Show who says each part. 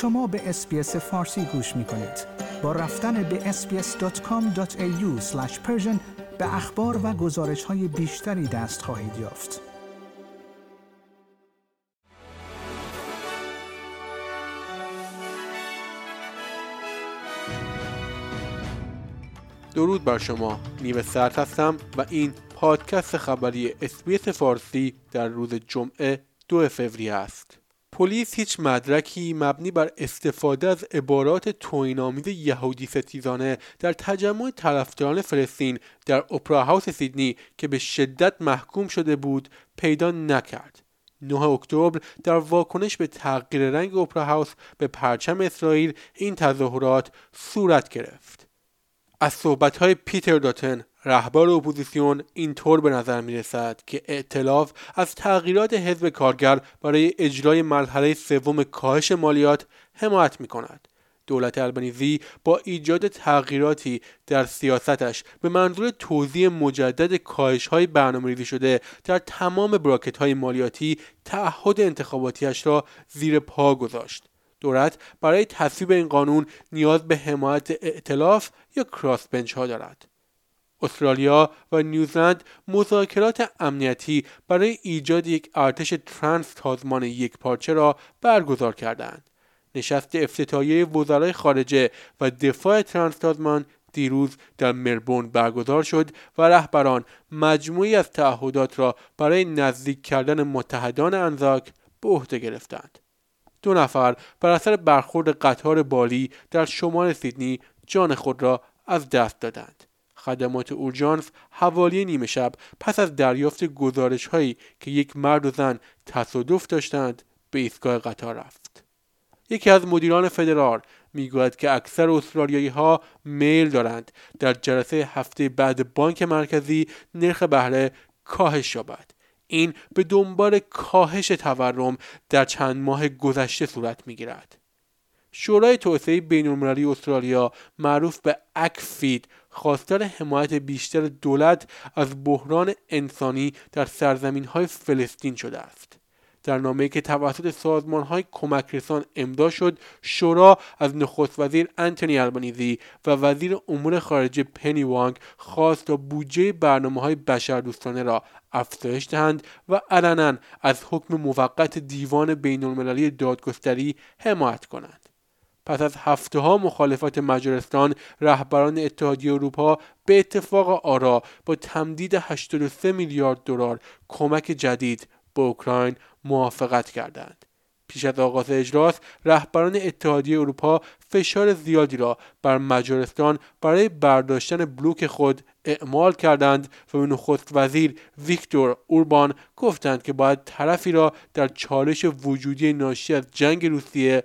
Speaker 1: شما به SBS فارسی گوش می کنید. با رفتن به sbs.com.au به اخبار و گزارش های بیشتری دست خواهید یافت.
Speaker 2: درود بر شما نیو سرد هستم و این پادکست خبری SBS فارسی در روز جمعه دو فوریه است پلیس هیچ مدرکی مبنی بر استفاده از عبارات توهینآمیز یهودی ستیزانه در تجمع طرفداران فلسطین در اپرا هاوس سیدنی که به شدت محکوم شده بود پیدا نکرد. 9 اکتبر در واکنش به تغییر رنگ اپرا هاوس به پرچم اسرائیل این تظاهرات صورت گرفت. از صحبتهای پیتر داتن رهبر اپوزیسیون اینطور به نظر می رسد که ائتلاف از تغییرات حزب کارگر برای اجرای مرحله سوم کاهش مالیات حمایت می کند. دولت البنیزی با ایجاد تغییراتی در سیاستش به منظور توضیح مجدد کاهش های برنامه شده در تمام براکت های مالیاتی تعهد انتخاباتیش را زیر پا گذاشت. دولت برای تصویب این قانون نیاز به حمایت ائتلاف یا کراس ها دارد. استرالیا و نیوزلند مذاکرات امنیتی برای ایجاد یک ارتش ترانس تازمان یک پارچه را برگزار کردند. نشست افتتاحیه وزرای خارجه و دفاع ترانس تازمان دیروز در مربون برگزار شد و رهبران مجموعی از تعهدات را برای نزدیک کردن متحدان انزاک به عهده گرفتند. دو نفر بر اثر برخورد قطار بالی در شمال سیدنی جان خود را از دست دادند. خدمات اورژانس حوالی نیمه شب پس از دریافت گزارش هایی که یک مرد و زن تصادف داشتند به ایستگاه قطار رفت. یکی از مدیران فدرال می‌گوید که اکثر استرالیایی ها میل دارند در جلسه هفته بعد بانک مرکزی نرخ بهره کاهش یابد. این به دنبال کاهش تورم در چند ماه گذشته صورت می‌گیرد. شورای توسعه بینالمللی استرالیا معروف به اکفید خواستار حمایت بیشتر دولت از بحران انسانی در سرزمین های فلسطین شده است. در نامه‌ای که توسط سازمان های کمک رسان امضا شد شورا از نخست وزیر انتونی البانیزی و وزیر امور خارجه پنی وانگ خواست تا بودجه برنامه های بشردوستانه را افزایش دهند و علنا از حکم موقت دیوان بین المللی دادگستری حمایت کنند. پس از هفته ها مخالفت مجارستان رهبران اتحادیه اروپا به اتفاق آرا با تمدید 83 میلیارد دلار کمک جدید به اوکراین موافقت کردند. پیش از آغاز اجلاس رهبران اتحادیه اروپا فشار زیادی را بر مجارستان برای برداشتن بلوک خود اعمال کردند و به نخست وزیر ویکتور اوربان گفتند که باید طرفی را در چالش وجودی ناشی از جنگ روسیه